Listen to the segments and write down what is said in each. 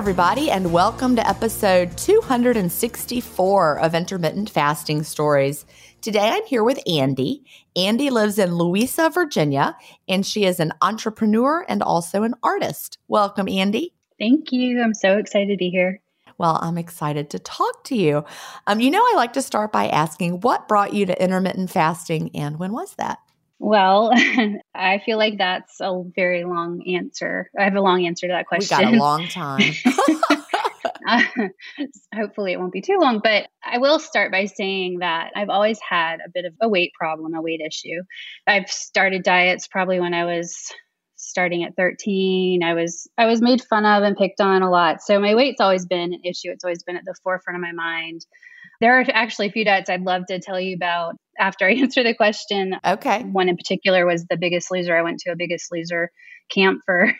Everybody, and welcome to episode 264 of Intermittent Fasting Stories. Today I'm here with Andy. Andy lives in Louisa, Virginia, and she is an entrepreneur and also an artist. Welcome, Andy. Thank you. I'm so excited to be here. Well, I'm excited to talk to you. Um, you know, I like to start by asking what brought you to intermittent fasting and when was that? Well, I feel like that's a very long answer. I have a long answer to that question. We got a long time. uh, hopefully, it won't be too long. But I will start by saying that I've always had a bit of a weight problem, a weight issue. I've started diets probably when I was starting at 13 i was i was made fun of and picked on a lot so my weight's always been an issue it's always been at the forefront of my mind there are actually a few diets I'd love to tell you about after I answer the question. Okay. One in particular was the Biggest Loser. I went to a Biggest Loser camp for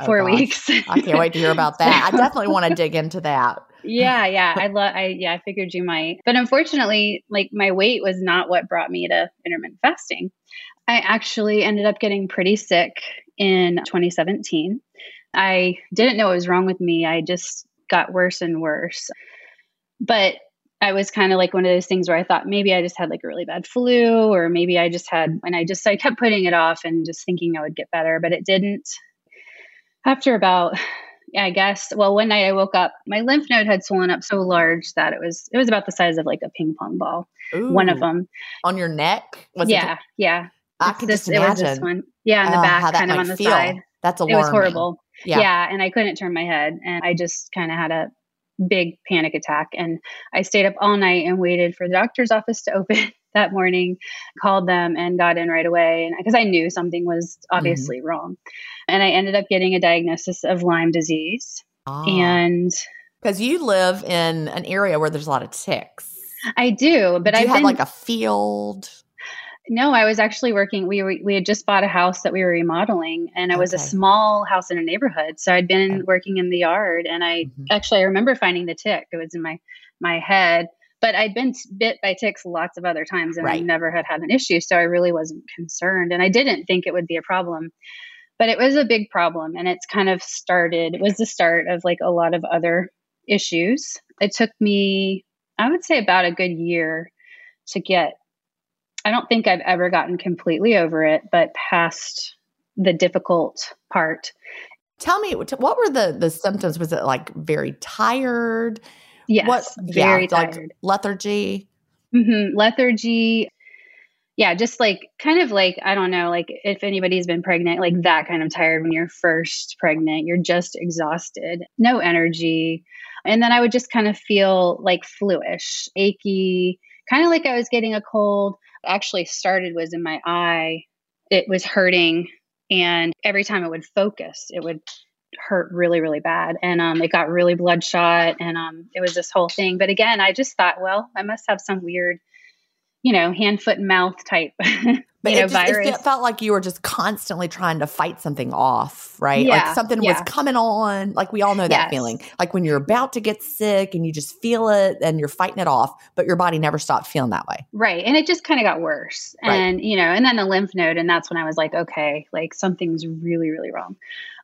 oh, four gosh. weeks. I can't wait to hear about that. I definitely want to dig into that. yeah, yeah. I love I yeah, I figured you might. But unfortunately, like my weight was not what brought me to intermittent fasting. I actually ended up getting pretty sick in 2017. I didn't know what was wrong with me. I just got worse and worse. But I was kind of like one of those things where I thought maybe I just had like a really bad flu, or maybe I just had, and I just, I kept putting it off and just thinking I would get better, but it didn't. After about, yeah, I guess, well, one night I woke up, my lymph node had swollen up so large that it was, it was about the size of like a ping pong ball. Ooh, one of them on your neck. Was yeah, it, yeah. I could this, just imagine. It was this one. Yeah, in the uh, back, kind of on the feel. side. That's alarming. It was horrible. Yeah. yeah, and I couldn't turn my head, and I just kind of had a big panic attack. And I stayed up all night and waited for the doctor's office to open that morning, called them and got in right away. And because I knew something was obviously mm-hmm. wrong. And I ended up getting a diagnosis of Lyme disease. Ah. And because you live in an area where there's a lot of ticks. I do, but I have like a field. No, I was actually working. We were, we had just bought a house that we were remodeling, and it was a small house in a neighborhood. So I'd been okay. working in the yard, and I mm-hmm. actually I remember finding the tick. It was in my my head, but I'd been bit by ticks lots of other times, and right. I never had had an issue. So I really wasn't concerned, and I didn't think it would be a problem, but it was a big problem, and it's kind of started. It was the start of like a lot of other issues. It took me, I would say, about a good year to get I don't think I've ever gotten completely over it, but past the difficult part. Tell me, what were the the symptoms? Was it like very tired? Yes, what, very yeah, tired. Like lethargy. Mm-hmm. Lethargy. Yeah, just like kind of like I don't know, like if anybody's been pregnant, like that kind of tired when you're first pregnant. You're just exhausted, no energy, and then I would just kind of feel like fluish, achy, kind of like I was getting a cold actually started was in my eye. It was hurting, and every time it would focus, it would hurt really, really bad. And um, it got really bloodshot, and um, it was this whole thing. But again, I just thought, well, I must have some weird you know, hand, foot, and mouth type. But know, it, just, it, felt like you were just constantly trying to fight something off, right? Yeah, like something yeah. was coming on. Like we all know that yes. feeling. Like when you're about to get sick and you just feel it and you're fighting it off, but your body never stopped feeling that way. Right. And it just kind of got worse. Right. And, you know, and then the lymph node. And that's when I was like, okay, like something's really, really wrong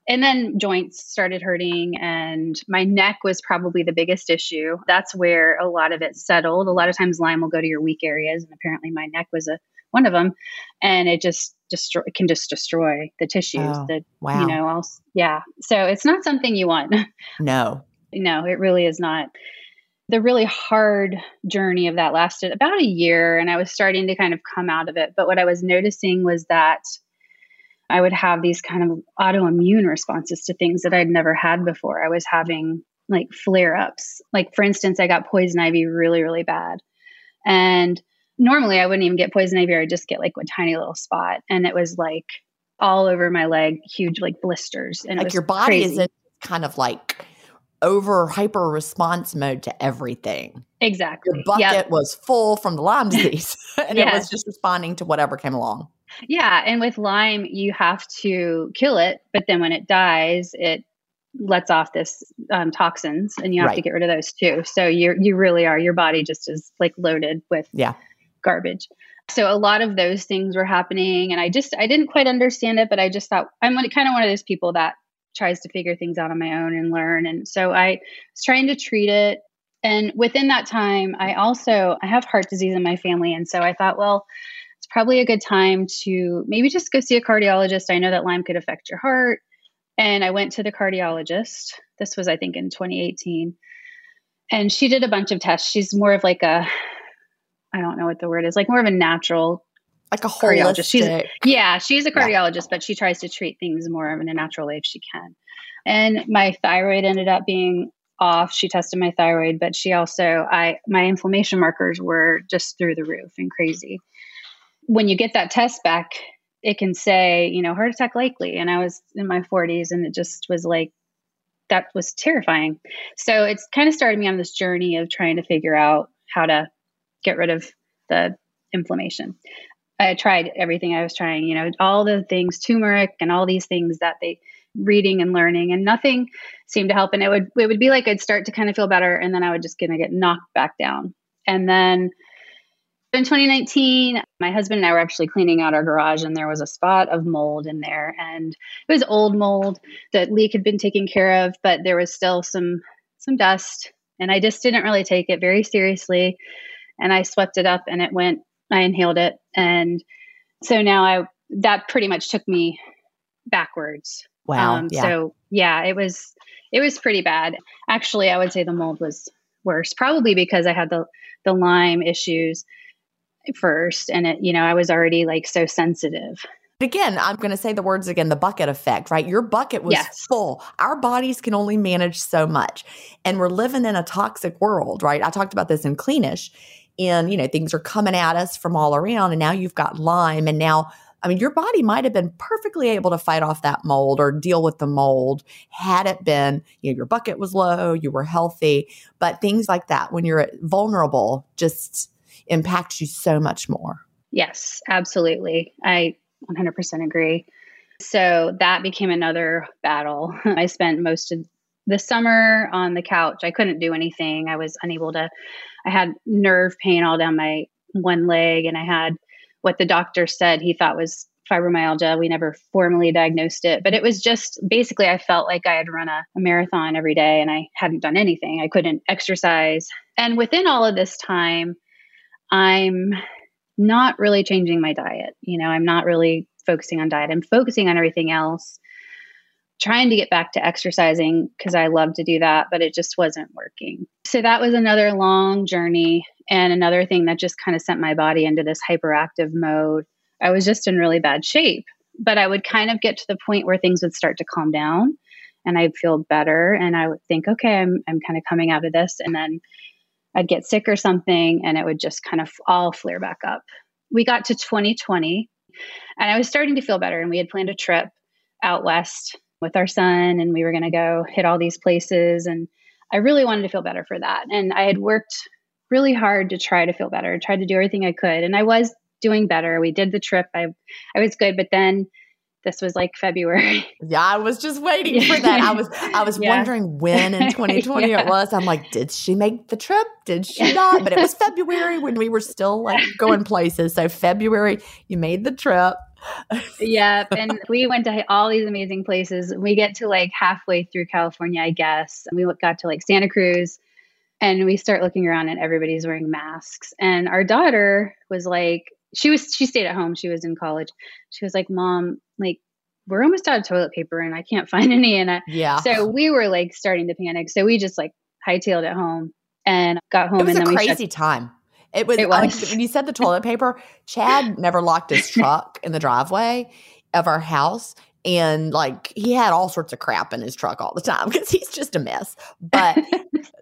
and then joints started hurting and my neck was probably the biggest issue. That's where a lot of it settled. A lot of times lyme will go to your weak areas and apparently my neck was a one of them and it just destroy can just destroy the tissues oh, that wow. you know else yeah. So it's not something you want. No. No it really is not. The really hard journey of that lasted about a year and i was starting to kind of come out of it. But what i was noticing was that I would have these kind of autoimmune responses to things that I'd never had before. I was having like flare ups. Like, for instance, I got poison ivy really, really bad. And normally I wouldn't even get poison ivy, I'd just get like a tiny little spot. And it was like all over my leg, huge like blisters. And like your body crazy. is in kind of like over hyper response mode to everything. Exactly. Your bucket yep. was full from the Lyme disease and yes. it was just responding to whatever came along. Yeah, and with Lyme, you have to kill it, but then when it dies, it lets off this um, toxins, and you have right. to get rid of those too. So you you really are your body just is like loaded with yeah garbage. So a lot of those things were happening, and I just I didn't quite understand it, but I just thought I'm kind of one of those people that tries to figure things out on my own and learn. And so I was trying to treat it. And within that time, I also I have heart disease in my family, and so I thought, well, it's probably a good time to maybe just go see a cardiologist. I know that Lyme could affect your heart. And I went to the cardiologist. This was, I think, in 2018. And she did a bunch of tests. She's more of like a, I don't know what the word is, like more of a natural like a cardiologist. She's, yeah, she's a cardiologist, yeah. but she tries to treat things more in a natural way if she can. And my thyroid ended up being off. She tested my thyroid, but she also I my inflammation markers were just through the roof and crazy when you get that test back, it can say, you know, heart attack likely. And I was in my 40s and it just was like, that was terrifying. So it's kind of started me on this journey of trying to figure out how to get rid of the inflammation. I tried everything I was trying, you know, all the things, turmeric and all these things that they reading and learning and nothing seemed to help. And it would, it would be like I'd start to kind of feel better and then I would just gonna get knocked back down. And then in 2019, my husband and I were actually cleaning out our garage, and there was a spot of mold in there. And it was old mold. that leak had been taken care of, but there was still some some dust. And I just didn't really take it very seriously. And I swept it up, and it went. I inhaled it, and so now I that pretty much took me backwards. Wow. Um, yeah. So yeah, it was it was pretty bad. Actually, I would say the mold was worse, probably because I had the the Lyme issues first and it you know i was already like so sensitive Again, I'm going to say the words again the bucket effect, right? Your bucket was Yes. full. Our bodies can only manage so much. And we're living in a toxic world, right? I talked about this in Cleanish. And, you know, things are coming at us from all around. And now you've got Lyme. And now, I mean, your body might have been perfectly able to fight off that mold or deal with the mold had it been, you know, your bucket was low, you were healthy. But things like that, when you're vulnerable, just impacts you so much more. Yes, absolutely. I 100% agree. So that became another battle. I spent most of the summer on the couch. I couldn't do anything. I was unable to, I had nerve pain all down my one leg, and I had what the doctor said he thought was fibromyalgia. We never formally diagnosed it, but it was just basically I felt like I had run a, a marathon every day and I hadn't done anything. I couldn't exercise. And within all of this time, I'm not really changing my diet. You know, I'm not really focusing on diet. I'm focusing on everything else, trying to get back to exercising because I love to do that, but it just wasn't working. So that was another long journey and another thing that just kind of sent my body into this hyperactive mode. I was just in really bad shape, but I would kind of get to the point where things would start to calm down and I'd feel better and I would think, okay, I'm I'm kind of coming out of this and then I'd get sick or something and it would just kind of all flare back up. We got to 2020 and I was starting to feel better and we had planned a trip out west with our son and we were going to go hit all these places and I really wanted to feel better for that. And I had worked really hard to try to feel better, tried to do everything I could and I was doing better. We did the trip. I I was good, but then this was like February. Yeah, I was just waiting for that. I was I was Yeah. wondering when in 2020 Yeah. it was. I'm like, did she make the trip? Did she not? But it was February when we were still like going places. So February, you made the trip. Yep. And we went to all these amazing places. We get to like halfway through California, I guess. And we got to like Santa Cruz and we start looking around and everybody's wearing masks. And our daughter was like, she was, she stayed at home. She was in college. She was like, Mom, like, we're almost out of toilet paper and I can't find any. And I, Yeah. so we were like starting to panic. So we just like hightailed it home and got home it was and a then we shut crazy time. It was, It like, was. when you said the toilet paper, Chad never locked his truck in the driveway of our house. And like he had all sorts of crap in his truck all the time because he's just a mess. But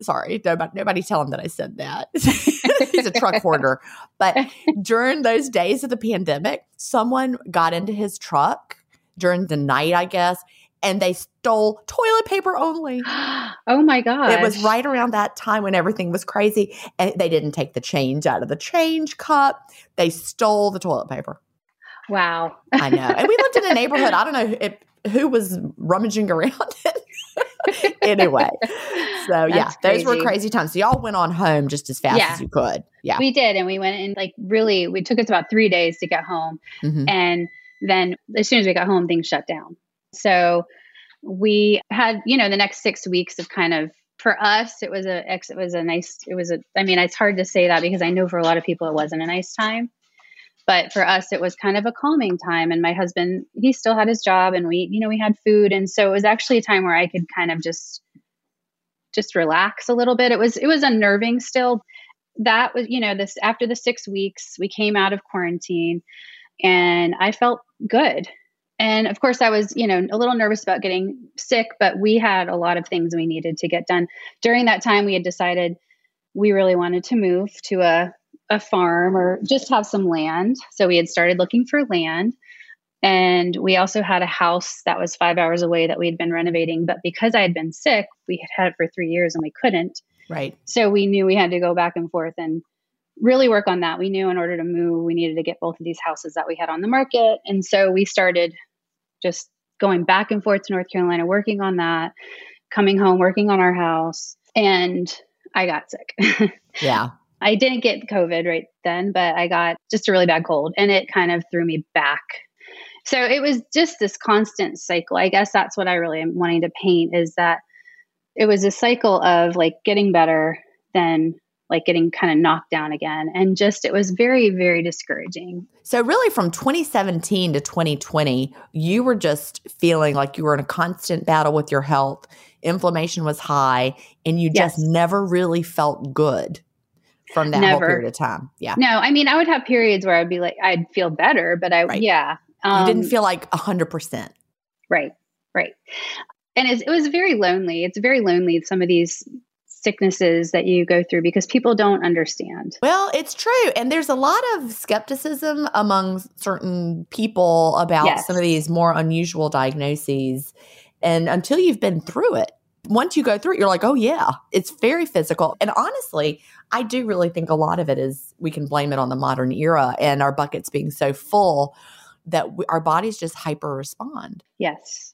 sorry, nobody, nobody tell him that I said that. he's a truck hoarder. But during those days of the pandemic, someone got into his truck during the night, I guess, and they stole toilet paper only. oh my God. It was right around that time when everything was crazy. And they didn't take the change out of the change cup. They stole the toilet paper. Wow. I know. And we lived in a neighborhood. I don't know if, who was rummaging around it. anyway, so yeah, those were crazy. times. So y'all went on home just as fast Yeah. as you could. Yeah. We did, and we went and like really, we took us about three days to get home, Mhm. and then as soon as we got home, things shut down. So we had, you know, the next six weeks of kind of for us, it was a it was a nice, it was a. I mean, it's hard to say that because I know for a lot of people it wasn't a nice time, but for us, it was kind of a calming time. And my husband, he still had his job, and we, you know, we had food, and so it was actually a time where I could kind of just just relax a little bit. It was it was unnerving still. That was, you know, this after the 6 weeks, we came out of quarantine and I felt good. And of course I was, you know, a little nervous about getting sick, but we had a lot of things we needed to get done. During that time we had decided we really wanted to move to a a farm or just have some land. So we had started looking for land. And we also had a house that was five hours away that we had been renovating. But because I had been sick, we had had it for three years and we couldn't. Right. So we knew we had to go back and forth and really work on that. We knew in order to move, we needed to get both of these houses that we had on the market. And so we started just going back and forth to North Carolina, working on that, coming home, working on our house. And I got sick. Yeah. I didn't get COVID right then, but I got just a really bad cold and it kind of threw me back. So it was just this constant cycle. I guess that's what I really am wanting to paint is that it was a cycle of like getting better, then like getting kind of knocked down again. And just it was very, very discouraging. So really from 2017 to 2020, you were just feeling like you were in a constant battle with your health. Inflammation was high and you just never really felt good from that whole Never. period of time. Yeah. No, I mean, I would have periods where I'd be like, I'd feel better, but I, Right. yeah, Um, you didn't um, feel like 100%. Right, right. And it was very lonely. It's very lonely, some of these sicknesses that you go through because people don't understand. Well, it's true. And there's a lot of skepticism among certain people about yes. some of these more unusual diagnoses. And until you've been through it, once you go through it, you're like, oh, yeah, it's very physical. And honestly, I do really think a lot of it is we can blame it on the modern era and our buckets being so full that we, our bodies just hyper respond. Yes.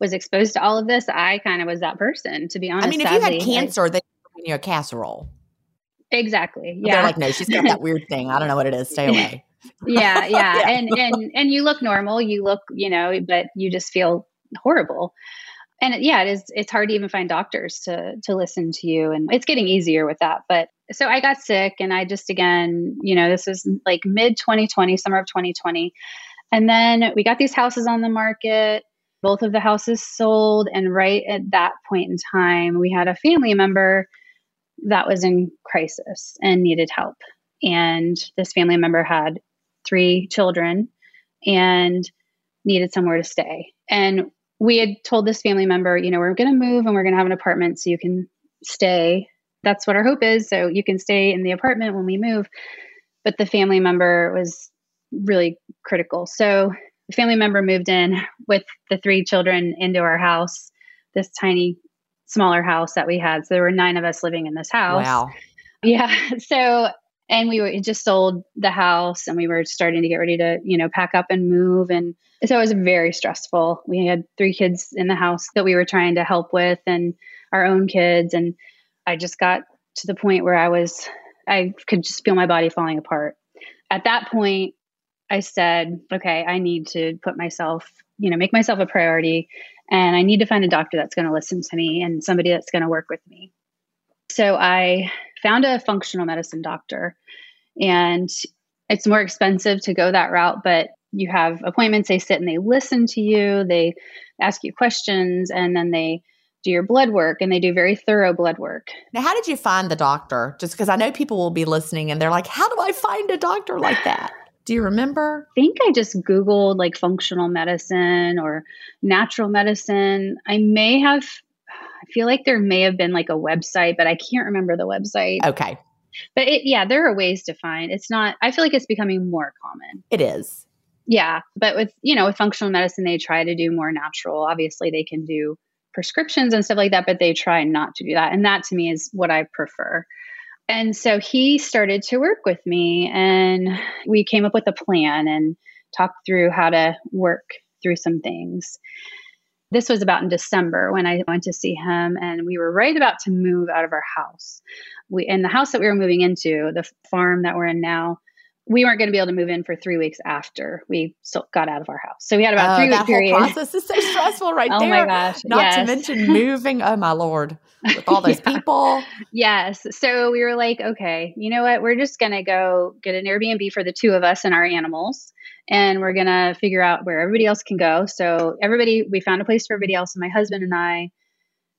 was exposed to all of this, I kind of was that person, to be honest. I mean, if sadly, you had cancer, like, they give you a casserole. Exactly. Yeah. They're like, no, she's got that weird thing. I don't know what it is. Stay away. yeah, yeah, yeah. And and and you look normal. You look, you know, but you just feel horrible. And yeah, it is. It's hard to even find doctors to to listen to you, and it's getting easier with that. But so I got sick, and I just again, you know, this was like mid 2020, summer of 2020, and then we got these houses on the market both of the houses sold. And right at that point in time, we had a family member that was in crisis and needed help. And this family member had three children and needed somewhere to stay. And we had told this family member, you know, we're going to move and we're going to have an apartment so you can stay. That's what our hope is. So you can stay in the apartment when we move. But the family member was really critical. So family member moved in with the three children into our house, this tiny, smaller house that we had. So there were nine of us living in this house. Wow. Yeah. So, and we were, just sold the house and we were starting to get ready to, you know, pack up and move. And so it was very stressful. We had three kids in the house that we were trying to help with and our own kids. And I just got to the point where I was, I could just feel my body falling apart. At that point, I said, okay, I need to put myself, you know, make myself a priority and I need to find a doctor that's going to listen to me and somebody that's going to work with me. So I found a functional medicine doctor and it's more expensive to go that route, but you have appointments, they sit and they listen to you, they ask you questions, and then they do your blood work and they do very thorough blood work. Now, how did you find the doctor? Just because I know people will be listening and they're like, how do I find a doctor like that? Do you remember? I think I just Googled like functional medicine or natural medicine. I may have, I feel like there may have been like a website, but I can't remember the website. Okay. But it, yeah, there are ways to find. It's not, I feel like it's becoming more common. It is. Yeah. But with, you know, with functional medicine, they try to do more natural. Obviously, they can do prescriptions and stuff like that, but they try not to do that. And that to me is what I prefer. And so he started to work with me, and we came up with a plan and talked through how to work through some things. This was about in December when I went to see him, and we were right about to move out of our house. We in the house that we were moving into, the farm that we're in now, we weren't going to be able to move in for three weeks after we got out of our house. So we had about oh, three that period. whole process is so stressful, right oh there. my gosh! Not yes. to mention moving. Oh my lord, with all those yeah. people. Yes. So we were like, okay, you know what? We're just going to go get an Airbnb for the two of us and our animals, and we're going to figure out where everybody else can go. So everybody, we found a place for everybody else, and my husband and I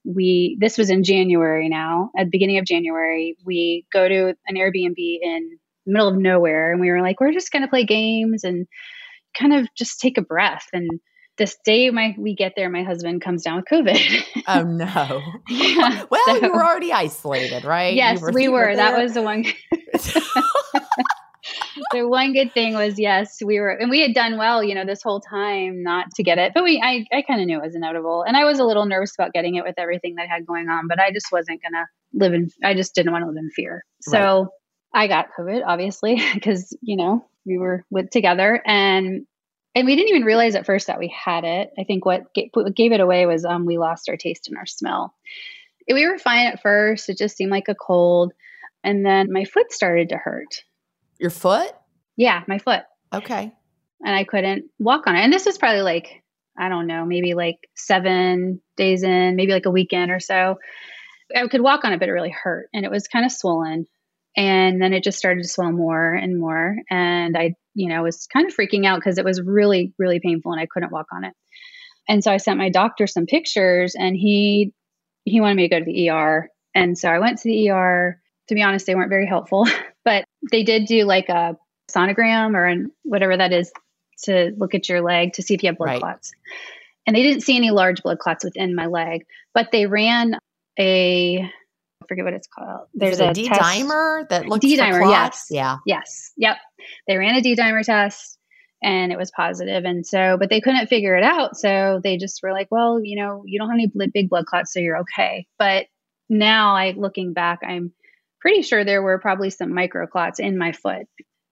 we this was in January now, at the beginning of January, we go to an Airbnb in middle of nowhere and we were like, we're just gonna play games and kind of just take a breath. And this day my we get there, my husband comes down with COVID. Oh no. yeah. well, so- you were already isolated, right? Yes, You we were. That was the one the one good thing was yes, we were and we had done well, you know, this whole time not to get it. But we I, I kinda knew it was inevitable. And I was a little nervous about getting it with everything that I had going on, but I just wasn't gonna live in I just didn't want to live in fear. So I got COVID, obviously, because, you know, we were with together and and we didn't even realize at first that we had it. I think what gave, what gave it away was um, we lost our taste and our smell. We were fine at first. It just seemed like a cold. And then my foot started to hurt. Your foot? Yeah, my foot. Okay. And I couldn't walk on it. And this was probably like, I don't know, maybe like seven days in, maybe like a weekend or so. I could walk on it, but it really hurt. And it was kind of swollen. And then it just started to swell more and more. And I, you know, was kind of freaking out because it was really, really painful and I couldn't walk on it. And so I sent my doctor some pictures and he he wanted me to go to the ER. And so I went to the ER. To be honest, they weren't very helpful, but they did do like a sonogram or an, whatever that is to look at your leg to see if you have blood Right. clots. And they didn't see any large blood clots within my leg, but they ran a forget what it's called. There's a a D test- dimer that looks D-dimer, yes. Yeah. Yes. Yep. They ran a D dimer test and it was positive. And so, but they couldn't figure it out. So they just were like, well, you know, you don't have any big blood clots, so you're okay. But now, I looking back, I'm pretty sure there were probably some microclots in my foot.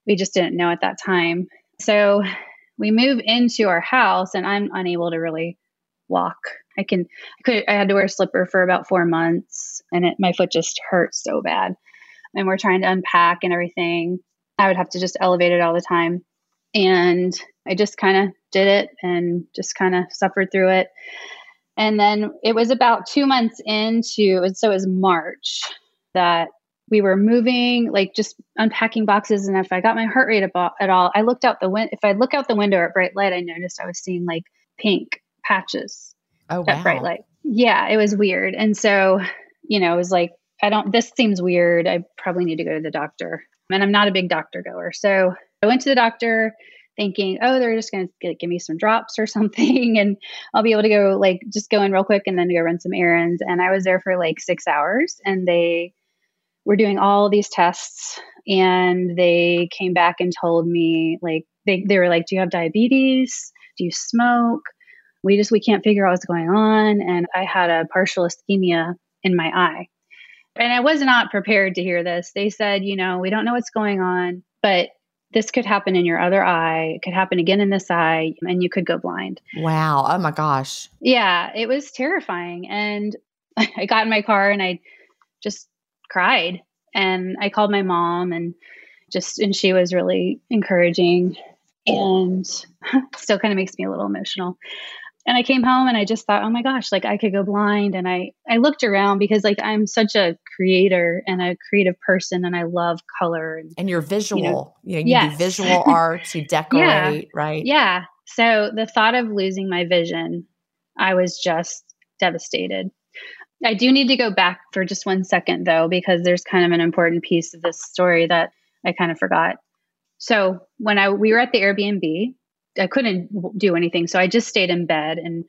We just didn't know at that time. So we move into our house and I'm unable to really walk. I can, I could, I had to wear a slipper for about four months and it, my foot just hurt so bad. And we're trying to unpack and everything. I would have to just elevate it all the time. And I just kind of did it and just kind of suffered through it. And then it was about two months into, and so it was March that we were moving, like just unpacking boxes. And if I got my heart rate abo- at all, I looked out the window. If I look out the window at bright light, I noticed I was seeing like pink patches Oh wow. bright light. Yeah, it was weird. And so, you know, it was like, I don't, this seems weird. I probably need to go to the doctor. And I'm not a big doctor goer. So I went to the doctor thinking, oh, they're just going to give me some drops or something. And I'll be able to go, like, just go in real quick and then go run some errands. And I was there for like six hours and they were doing all these tests. And they came back and told me, like, they, they were like, do you have diabetes? Do you smoke? We just we can't figure out what's going on and i had a partial ischemia in my eye. And i was not prepared to hear this. They said you know we don't know what's going on but this could happen in your other eye. It could happen again in this eye and you could go blind. Wow. Oh my gosh. yeah it was terrifying. And i got in my car and i just cried. And i called my mom and just and she was really encouraging. And still kind of makes me a little emotional and i came home and i just thought oh my gosh like i could go blind and i i looked around because like i'm such a creator and a creative person and i love color and And you're visual. You know, you, yes. do visual arts, you decorate, right? yeah so the thought of losing my vision i was just devastated i do need to go back for just one second though because there's kind of an important piece of this story that i kind of forgot so when i we were at the airbnb i couldn't do anything. So i just stayed in bed and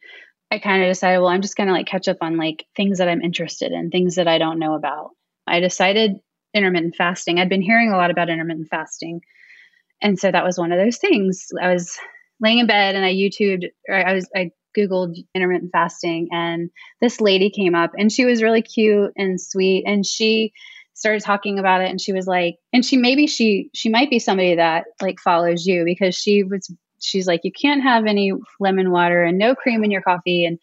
i kind of decided well i'm just going to like catch up on like things that i'm interested in things that i don't know about. I decided intermittent fasting. I'd been hearing a lot about intermittent fasting. And so that was one of those things. I was laying in bed and i youtubed or i was i googled intermittent fasting and this lady came up and she was really cute and sweet and she started talking about it and she was like and she maybe she she might be somebody that like follows you because she was she's like you can't have any lemon water and no cream in your coffee and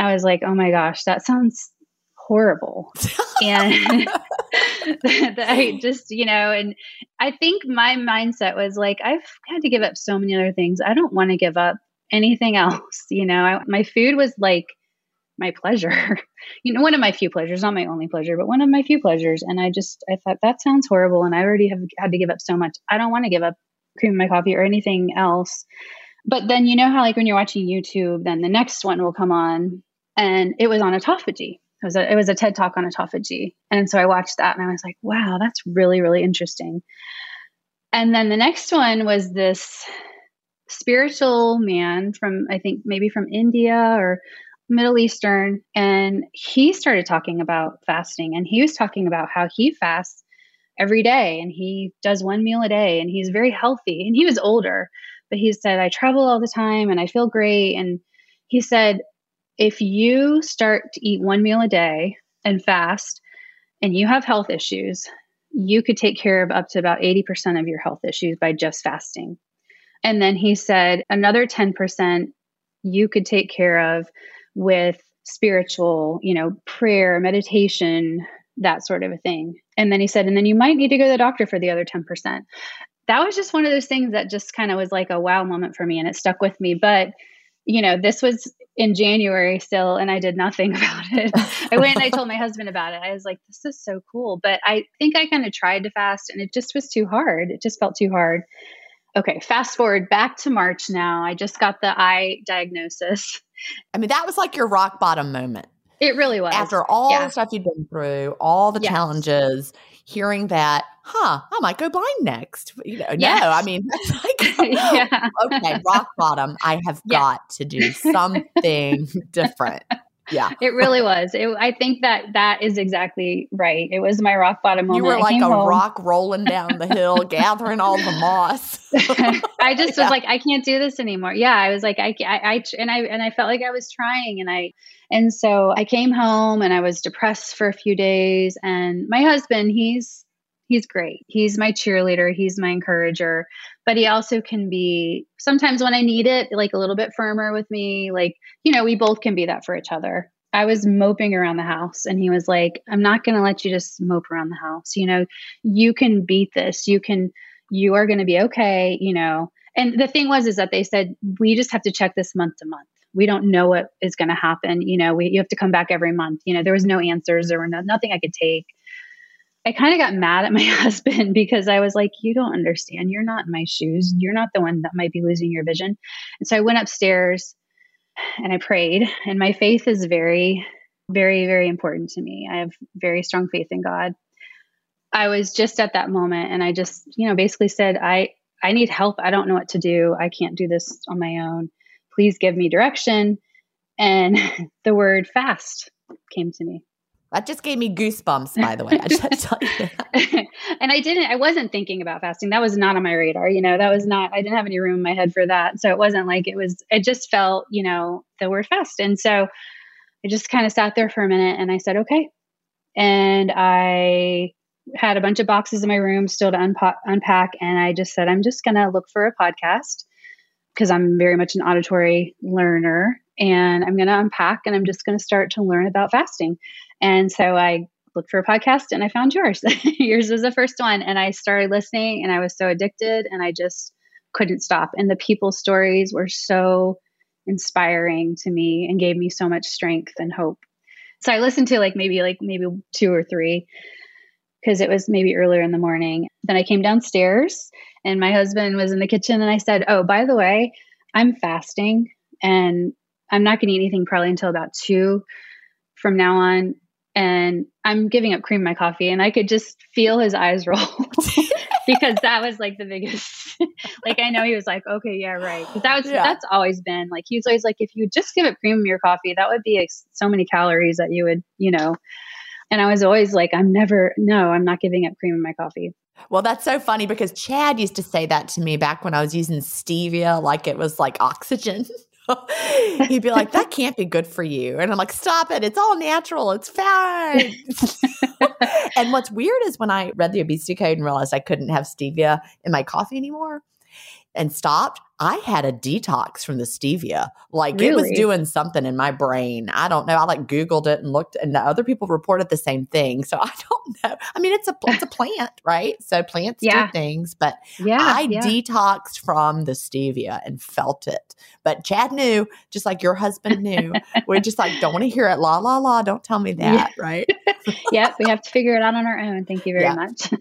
I was like, "Oh my gosh, that sounds horrible." and I just, you know, and I think my mindset was like, I've had to give up so many other things. I don't want to give up anything else. You know, I, my food was like my pleasure. you know, one of my few pleasures, not my only pleasure, but one of my few pleasures. And I just, I thought that sounds horrible. And I already have had to give up so much. I don't want to give up cream in my coffee or anything else. But then, you know how, like, when you're watching YouTube, then the next one will come on and it was on autophagy. It was a, it was a TED talk on autophagy. And so I watched that and I was like, wow, that's really, really interesting. And then the next one was this spiritual man from, I think maybe from India or Middle Eastern. And he started talking about fasting and he was talking about how he fasts every day and he does one meal a day and he's very healthy. And he was older, but he said, I travel all the time and I feel great. And he said, if you start to eat one meal a day and fast and you have health issues, you could take care of up to about 80% of your health issues by just fasting. And then he said another 10% you could take care of with spiritual, you know, prayer, meditation, that sort of a thing. And then he said, and then you might need to go to the doctor for the other 10%. That was just one of those things that just kind of was like a wow moment for me and it stuck with me. But, you know, this was in January still, and I did nothing about it. I went and I told my husband about it. I was like, this is so cool. But I think I kind of tried to fast and it just was too hard. It just felt too hard. Okay, fast forward back to March now. I just got the eye diagnosis. I mean, that was like your rock bottom moment. It really was. After all yeah. the stuff you've been through, all the yes. challenges, hearing that, huh, I might go blind next. You know, yes. no, I mean, that's like, yeah. okay, rock bottom. I have yeah. got to do something different. Yeah. It really was. It, I think that that is exactly right. It was my rock bottom moment. You were like a home. rock rolling down the hill, gathering all the moss. I just yeah. was like, I can't do this anymore. Yeah. I was like, I, I, I, and I, and I felt like I was trying and I, and so I came home and I was depressed for a few days and my husband, he's, he's great. He's my cheerleader. He's my encourager. But he also can be sometimes when I need it, like a little bit firmer with me. Like, you know, we both can be that for each other. I was moping around the house and he was like, I'm not going to let you just mope around the house. You know, you can beat this. You can, you are going to be okay, you know. And the thing was, is that they said, we just have to check this month to month. We don't know what is going to happen. You know, we, you have to come back every month. You know, there was no answers. There no, nothing I could take. I kind of got mad at my husband because I was like, You don't understand. You're not in my shoes. You're not the one that might be losing your vision. And so I went upstairs and I prayed. And my faith is very, very, very important to me. I have very strong faith in God. I was just at that moment and I just, you know, basically said, I, I need help. I don't know what to do. I can't do this on my own. Please give me direction. And the word fast came to me. That just gave me goosebumps, by the way. I just had to tell you and I didn't, I wasn't thinking about fasting. That was not on my radar. You know, that was not, I didn't have any room in my head for that. So it wasn't like it was, it just felt, you know, the word fast. And so I just kind of sat there for a minute and I said, okay. And I had a bunch of boxes in my room still to unpa- unpack. And I just said, I'm just going to look for a podcast because I'm very much an auditory learner and I'm going to unpack and I'm just going to start to learn about fasting. And so I looked for a podcast and I found yours. yours was the first one. And I started listening and I was so addicted and I just couldn't stop. And the people's stories were so inspiring to me and gave me so much strength and hope. So I listened to like maybe like maybe two or three because it was maybe earlier in the morning. Then I came downstairs and my husband was in the kitchen and I said, "Oh, by the way, I'm fasting and I'm not going to eat anything probably until about 2 from now on and I'm giving up cream in my coffee and I could just feel his eyes roll because that was like the biggest like I know he was like okay yeah right because that was yeah. that's always been like he was always like if you just give up cream in your coffee that would be like, so many calories that you would you know and I was always like I'm never no I'm not giving up cream in my coffee well, that's so funny because Chad used to say that to me back when I was using stevia, like it was like oxygen. He'd be like, that can't be good for you. And I'm like, stop it. It's all natural. It's fine. and what's weird is when I read the obesity code and realized I couldn't have stevia in my coffee anymore and stopped, I had a detox from the stevia. Like really? it was doing something in my brain. I don't know. I like Googled it and looked, and other people reported the same thing. So I don't know. I mean, it's a it's a plant, right? So plants yeah. do things, but yeah, I yeah. detoxed from the stevia and felt it. But Chad knew, just like your husband knew. We're just like, don't want to hear it. La la la. Don't tell me that, yeah. right? yep, we have to figure it out on our own. Thank you very much.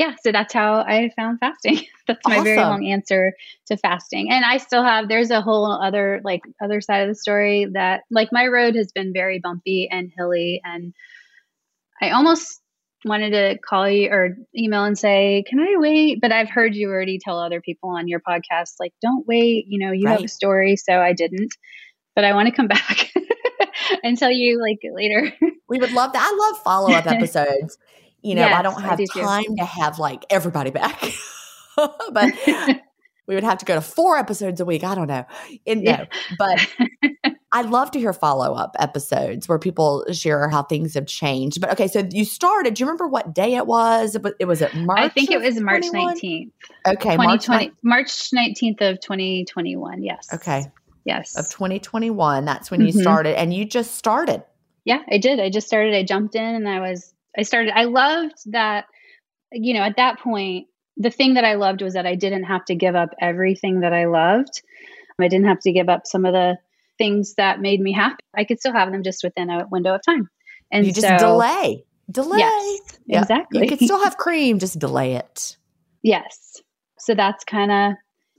Yeah, so that's how I found fasting. that's my awesome. very long answer to fasting. And I still have there's a whole other like other side of the story that like my road has been very bumpy and hilly and I almost wanted to call you or email and say, "Can I wait?" But I've heard you already tell other people on your podcast like, "Don't wait, you know, you right. have a story." So I didn't. But I want to come back and tell you like later. we would love that. I love follow-up episodes. You know, yes, I don't have I time too. to have like everybody back. but we would have to go to four episodes a week. I don't know. And, no, but I'd love to hear follow up episodes where people share how things have changed. But okay, so you started. Do you remember what day it was? It was it March. I think it was March nineteenth. Okay, March March nineteenth of twenty twenty one. Yes. Okay. Yes. Of twenty twenty one. That's when mm-hmm. you started, and you just started. Yeah, I did. I just started. I jumped in, and I was. I started. I loved that. You know, at that point, the thing that I loved was that I didn't have to give up everything that I loved. I didn't have to give up some of the things that made me happy. I could still have them just within a window of time. And you just so, delay, delay. Yes, yeah. exactly. You could still have cream, just delay it. Yes. So that's kind of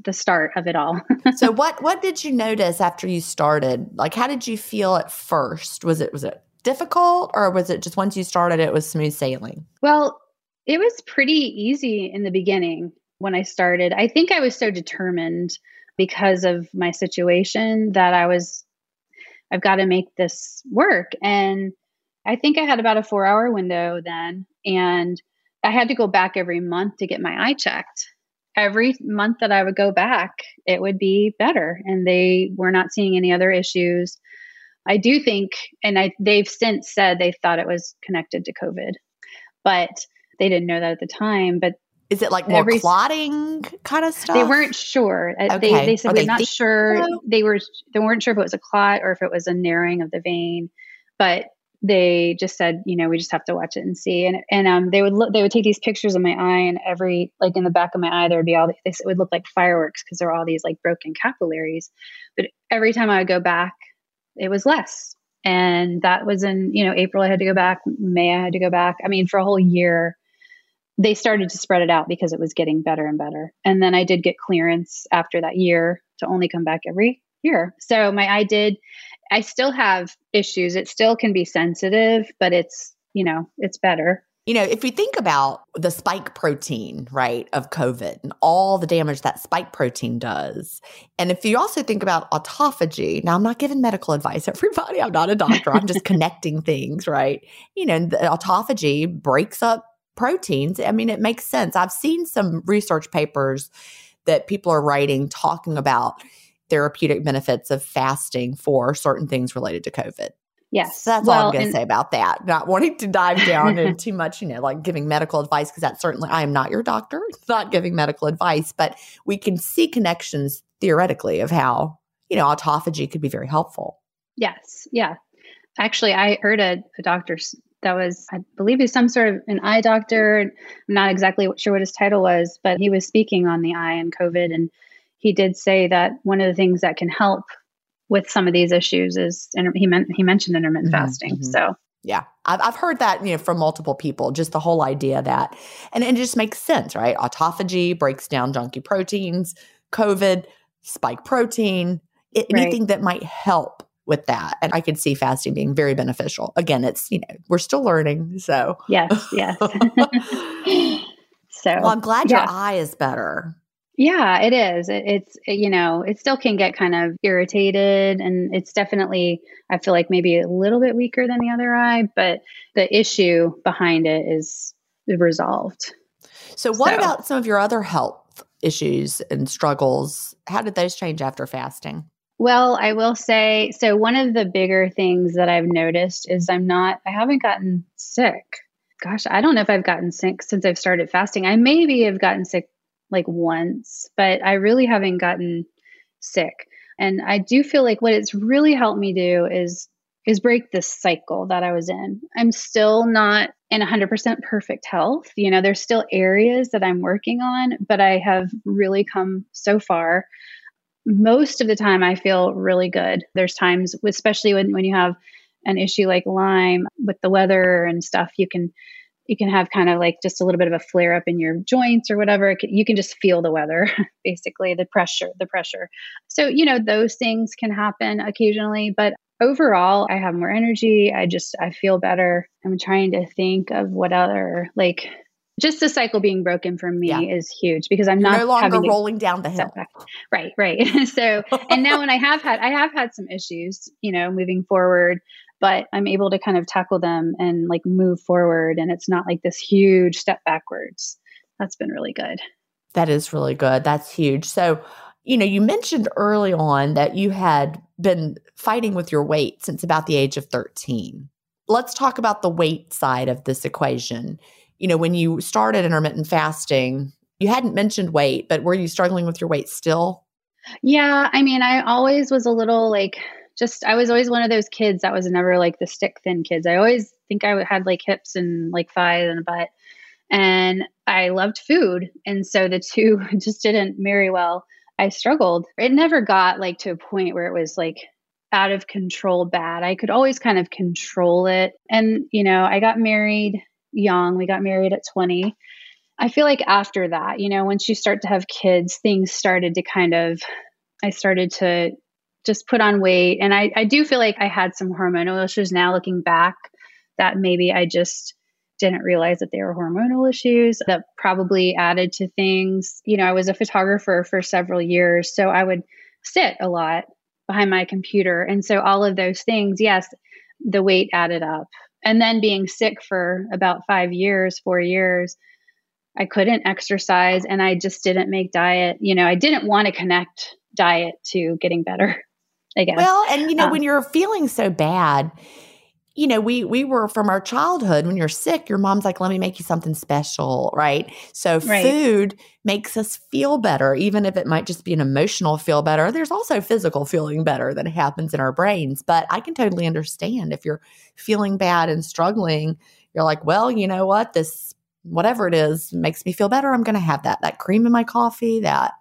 the start of it all. so what what did you notice after you started? Like how did you feel at first? Was it was it difficult or was it just once you started it was smooth sailing? Well, it was pretty easy in the beginning when I started. I think I was so determined because of my situation that I was, I've got to make this work. And I think I had about a four hour window then. And I had to go back every month to get my eye checked. Every month that I would go back, it would be better. And they were not seeing any other issues. I do think, and I, they've since said they thought it was connected to COVID. But they didn't know that at the time, but is it like more every, clotting kind of stuff? They weren't sure. Uh, okay. They, they said they're not sure. So? They were they weren't sure if it was a clot or if it was a narrowing of the vein, but they just said, you know, we just have to watch it and see. And and um, they would look, they would take these pictures of my eye, and every like in the back of my eye, there would be all this. It would look like fireworks because there are all these like broken capillaries. But every time I would go back, it was less. And that was in you know April. I had to go back. May I had to go back. I mean, for a whole year they started to spread it out because it was getting better and better. And then I did get clearance after that year to only come back every year. So my eye did I still have issues. It still can be sensitive, but it's, you know, it's better. You know, if we think about the spike protein, right, of COVID and all the damage that spike protein does, and if you also think about autophagy, now I'm not giving medical advice, everybody, I'm not a doctor, I'm just connecting things, right? You know, autophagy breaks up proteins, I mean, it makes sense. I've seen some research papers that people are writing talking about therapeutic benefits of fasting for certain things related to COVID. Yes. So that's well, all I'm going to say about that. Not wanting to dive down into too much, you know, like giving medical advice, because that's certainly, I am not your doctor, not giving medical advice, but we can see connections theoretically of how, you know, autophagy could be very helpful. Yes. Yeah. Actually, I heard a, a doctor that was, I believe he's some sort of an eye doctor. I'm not exactly sure what his title was, but he was speaking on the eye and COVID. And he did say that one of the things that can help with some of these issues is, and he meant, he mentioned intermittent mm-hmm, fasting. Mm-hmm. So yeah, I've, I've heard that you know from multiple people. Just the whole idea that, and, and it just makes sense, right? Autophagy breaks down junky proteins. COVID, spike protein, it, right. anything that might help with that. And I could see fasting being very beneficial. Again, it's, you know, we're still learning. So, yes, yes. so, well, I'm glad yeah. your eye is better. Yeah, it is. It, it's, it, you know, it still can get kind of irritated. And it's definitely, I feel like maybe a little bit weaker than the other eye, but the issue behind it is resolved. So, what so. about some of your other health issues and struggles? How did those change after fasting? Well, I will say so. One of the bigger things that I've noticed is I'm not, I haven't gotten sick. Gosh, I don't know if I've gotten sick since I've started fasting. I maybe have gotten sick like once, but I really haven't gotten sick. And I do feel like what it's really helped me do is is break this cycle that I was in. I'm still not in 100% perfect health. You know, there's still areas that I'm working on, but I have really come so far. Most of the time, I feel really good. There's times, especially when, when you have an issue like Lyme with the weather and stuff, you can you can have kind of like just a little bit of a flare up in your joints or whatever. you can just feel the weather, basically, the pressure, the pressure. So, you know, those things can happen occasionally, but overall, I have more energy. I just, I feel better. I'm trying to think of what other, like, just the cycle being broken for me yeah. is huge because I'm You're not no longer rolling down the hill. Right, right. so, and now when I have had, I have had some issues, you know, moving forward but I'm able to kind of tackle them and like move forward. And it's not like this huge step backwards. That's been really good. That is really good. That's huge. So, you know, you mentioned early on that you had been fighting with your weight since about the age of 13. Let's talk about the weight side of this equation. You know, when you started intermittent fasting, you hadn't mentioned weight, but were you struggling with your weight still? Yeah, I mean, I always was a little like just I was always one of those kids that was never like the stick thin kids. I always think I had like hips and like thighs and a butt. And I loved food. And so the two just didn't marry well. I struggled. It never got like to a point where it was like out of control bad. I could always kind of control it. And, you know, I got married young. We got married at 20. I feel like after that, you know, once you start to have kids, things started to kind of, I started to just put on weight. And I, I do feel like I had some hormonal issues now looking back that maybe I just didn't realize that they were hormonal issues that probably added to things. You know, I was a photographer for several years, so I would sit a lot behind my computer. And so all of those things, yes, the weight added up. And then being sick for about five years, four years, I couldn't exercise and I just didn't make diet. You know, I didn't want to connect diet to getting better. I guess. Well, and you know, um, when you're feeling so bad, you know, we we were from our childhood when you're sick, your mom's like, let me make you something special, right? So right. food makes us feel better, even if it might just be an emotional feel better. There's also physical feeling better that happens in our brains. But I can totally understand if you're feeling bad and struggling, you're like, well, you know what? This whatever it is makes me feel better. I'm gonna have that. That cream in my coffee, that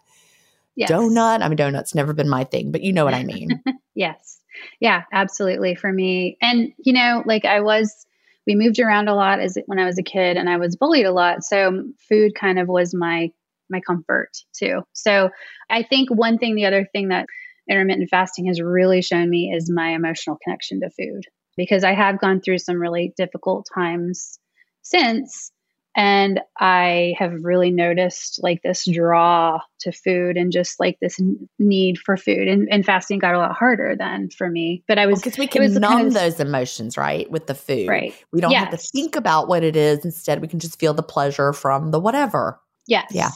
yes. donut. I mean, donut's never been my thing, but you know what I mean. yes. Yeah, absolutely. For me, and you know, like I was, we moved around a lot as when I was a kid, and I was bullied a lot. So food kind of was my my comfort too. So I think one thing, the other thing that intermittent fasting has really shown me is my emotional connection to food because I have gone through some really difficult times since and i have really noticed like this draw to food and just like this need for food. And, and fasting got a lot harder then for me. But i was because well, we can numb kind of, those emotions right with the food. Right. We don't yes. have to think about what it is. Instead we can just feel the pleasure from the whatever. Yes. Yeah.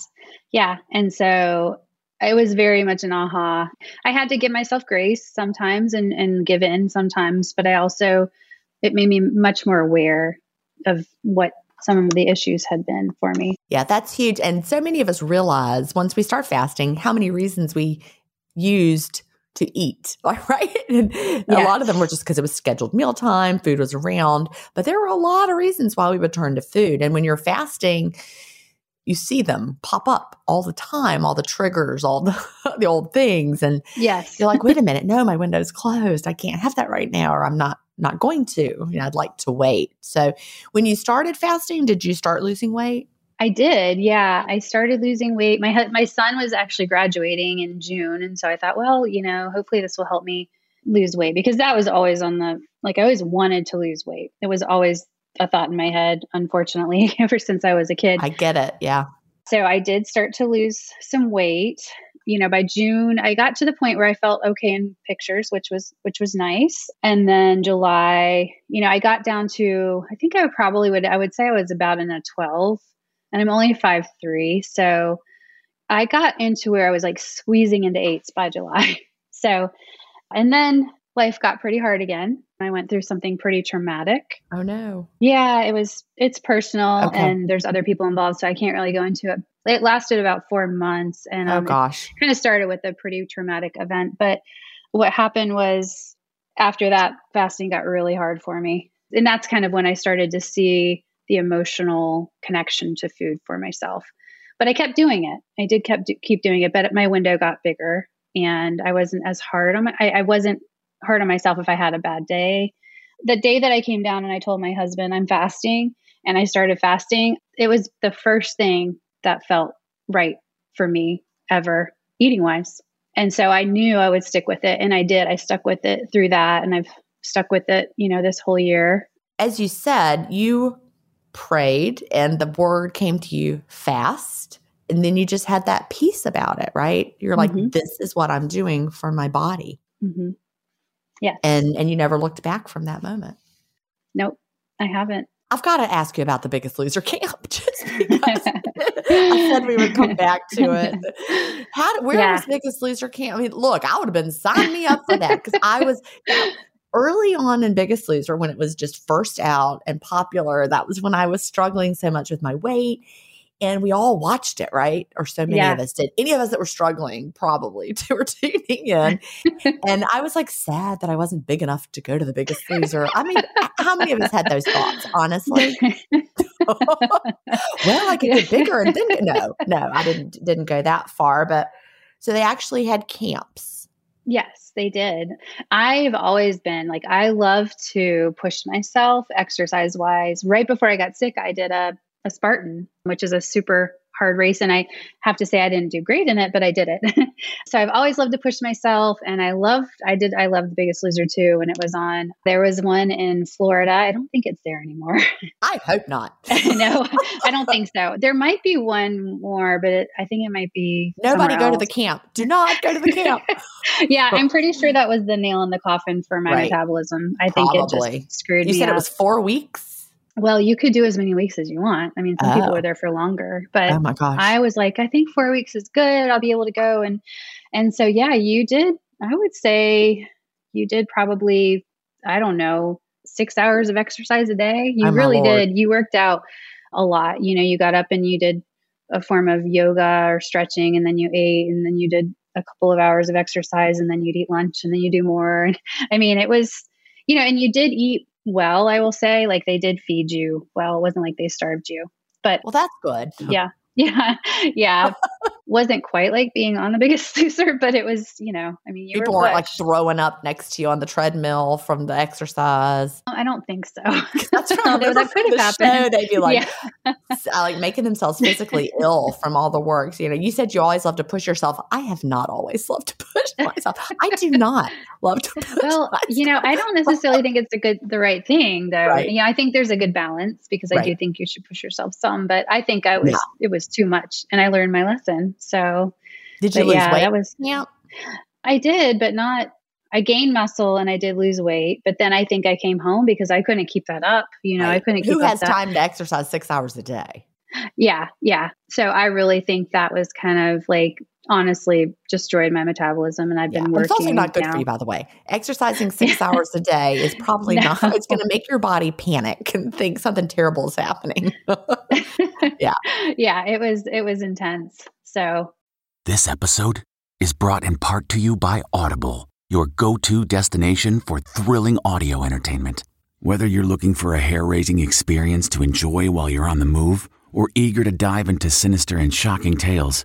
Yeah. And so it was very much an aha. I had to give myself grace sometimes and and give in sometimes but i also it made me much more aware of what some of the issues had been for me. Yeah, that's huge. And so many of us realize once we start fasting how many reasons we used to eat, right? And yes. a lot of them were just because it was scheduled mealtime, food was around, but there were a lot of reasons why we would turn to food. And when you're fasting, you see them pop up all the time, all the triggers, all the, the old things. And yes. you're like, wait a minute, no, my window's closed. I can't have that right now, or I'm not not going to. You know, I'd like to wait. So when you started fasting, did you start losing weight? I did. Yeah, I started losing weight. My my son was actually graduating in June, and so I thought, well, you know, hopefully this will help me lose weight because that was always on the like I always wanted to lose weight. It was always a thought in my head, unfortunately, ever since I was a kid. I get it. Yeah. So I did start to lose some weight you know by june i got to the point where i felt okay in pictures which was which was nice and then july you know i got down to i think i probably would i would say i was about in a 12 and i'm only five three so i got into where i was like squeezing into eights by july So, and then life got pretty hard again. I went through something pretty traumatic. Oh no. Yeah, it was it's personal Okay. and there's other people involved so I can't really go into it. It lasted about 4 months and Oh um, gosh. kind of started with a pretty traumatic event, but what happened was after that fasting got really hard for me. And that's kind of when I started to see the emotional connection to food for myself. But I kept doing it. I did kept keep doing it, but my window got bigger and I wasn't as hard on my I, I wasn't hard on myself if I had a bad day. The day that I came down and I told my husband I'm fasting and I started fasting, it was the first thing that felt right for me ever eating wise. And so I knew I would stick with it and I did. I stuck with it through that and I've stuck with it, you know, this whole year. As you said, you prayed and the word came to you fast. And then you just had that peace about it, right? You're like, Mhm. this is what I'm doing for my body. hmm Yes. And and you never looked back from that moment. nope, I haven't. I've got to ask you about the biggest loser camp just because I said we would come back to it. How where Yeah. was biggest loser camp? I mean, look, I would have been signing me up for that because I was early on in Biggest Loser when it was just first out and popular. That was when I was struggling so much with my weight. And we all watched it, right? Or so many Yeah. of us did. Any of us that were struggling probably were tuning in. and I was like sad that I wasn't big enough to go to the biggest loser. I mean, how many of us had those thoughts, honestly? well, I could get bigger and then no, no, I didn't didn't go that far. But so they actually had camps. Yes, they did. I've always been like, I love to push myself exercise wise. Right before I got sick, I did a, a Spartan, which is a super hard race. And I have to say, I didn't do great in it, but I did it. so I've always loved to push myself. And I loved, I did, I loved The Biggest Loser too when it was on. There was one in Florida. I don't think it's there anymore. I hope not. no, I don't think so. There might be one more, but it, I think it might be. Nobody go to the camp. Do not go to the camp. yeah, I'm pretty sure that was the nail in the coffin for my Right. metabolism. I think it just screwed You me You said it was four weeks. Well, you could do as many weeks as you want. I mean, some people Oh. were there for longer, but Oh my gosh. I was like, I think four weeks is good. I'll be able to go and and so yeah, you did. I would say you did probably I don't know six hours of exercise a day. You Oh, really did. You worked out a lot. You know, you got up and you did a form of yoga or stretching, and then you ate, and then you did a couple of hours of exercise, and then you'd eat lunch, and then you do more. I mean, it was you know, and you did eat well. I will say, like they did feed you well. It wasn't like they starved you, but well, that's good. yeah yeah yeah wasn't quite like being on the biggest loser but it was you know i mean you People were weren't like throwing up next to you on the treadmill from the exercise. i don't think so That's right. That could have the happened Show, they'd be like, yeah. uh, like making themselves physically ill from all the works. You know, you said you always love to push yourself. I have not always loved to push myself. I do not love to push well myself. you know i don't necessarily think it's a good the right thing though Right. yeah i think there's a good balance because i do think you should push yourself some but i think i was Yeah. it was too much and i learned my lesson so Did you lose yeah weight? that was yeah. i did but not I gained muscle and I did lose weight, but then I think I came home because I couldn't keep that up. You know, I couldn't keep Who up has that. time to exercise six hours a day? Yeah, yeah. So I really think that was kind of like honestly destroyed my metabolism, and I've Yeah. been And working. It's also not good now. for you, by the way. Exercising six hours a day is probably No. not. It's going to make your body panic and think something terrible is happening. Yeah. yeah, it was it was intense. So This episode is brought in part to you by Audible, your go to destination for thrilling audio entertainment. Whether you're looking for a hair raising experience to enjoy while you're on the move or eager to dive into sinister and shocking tales,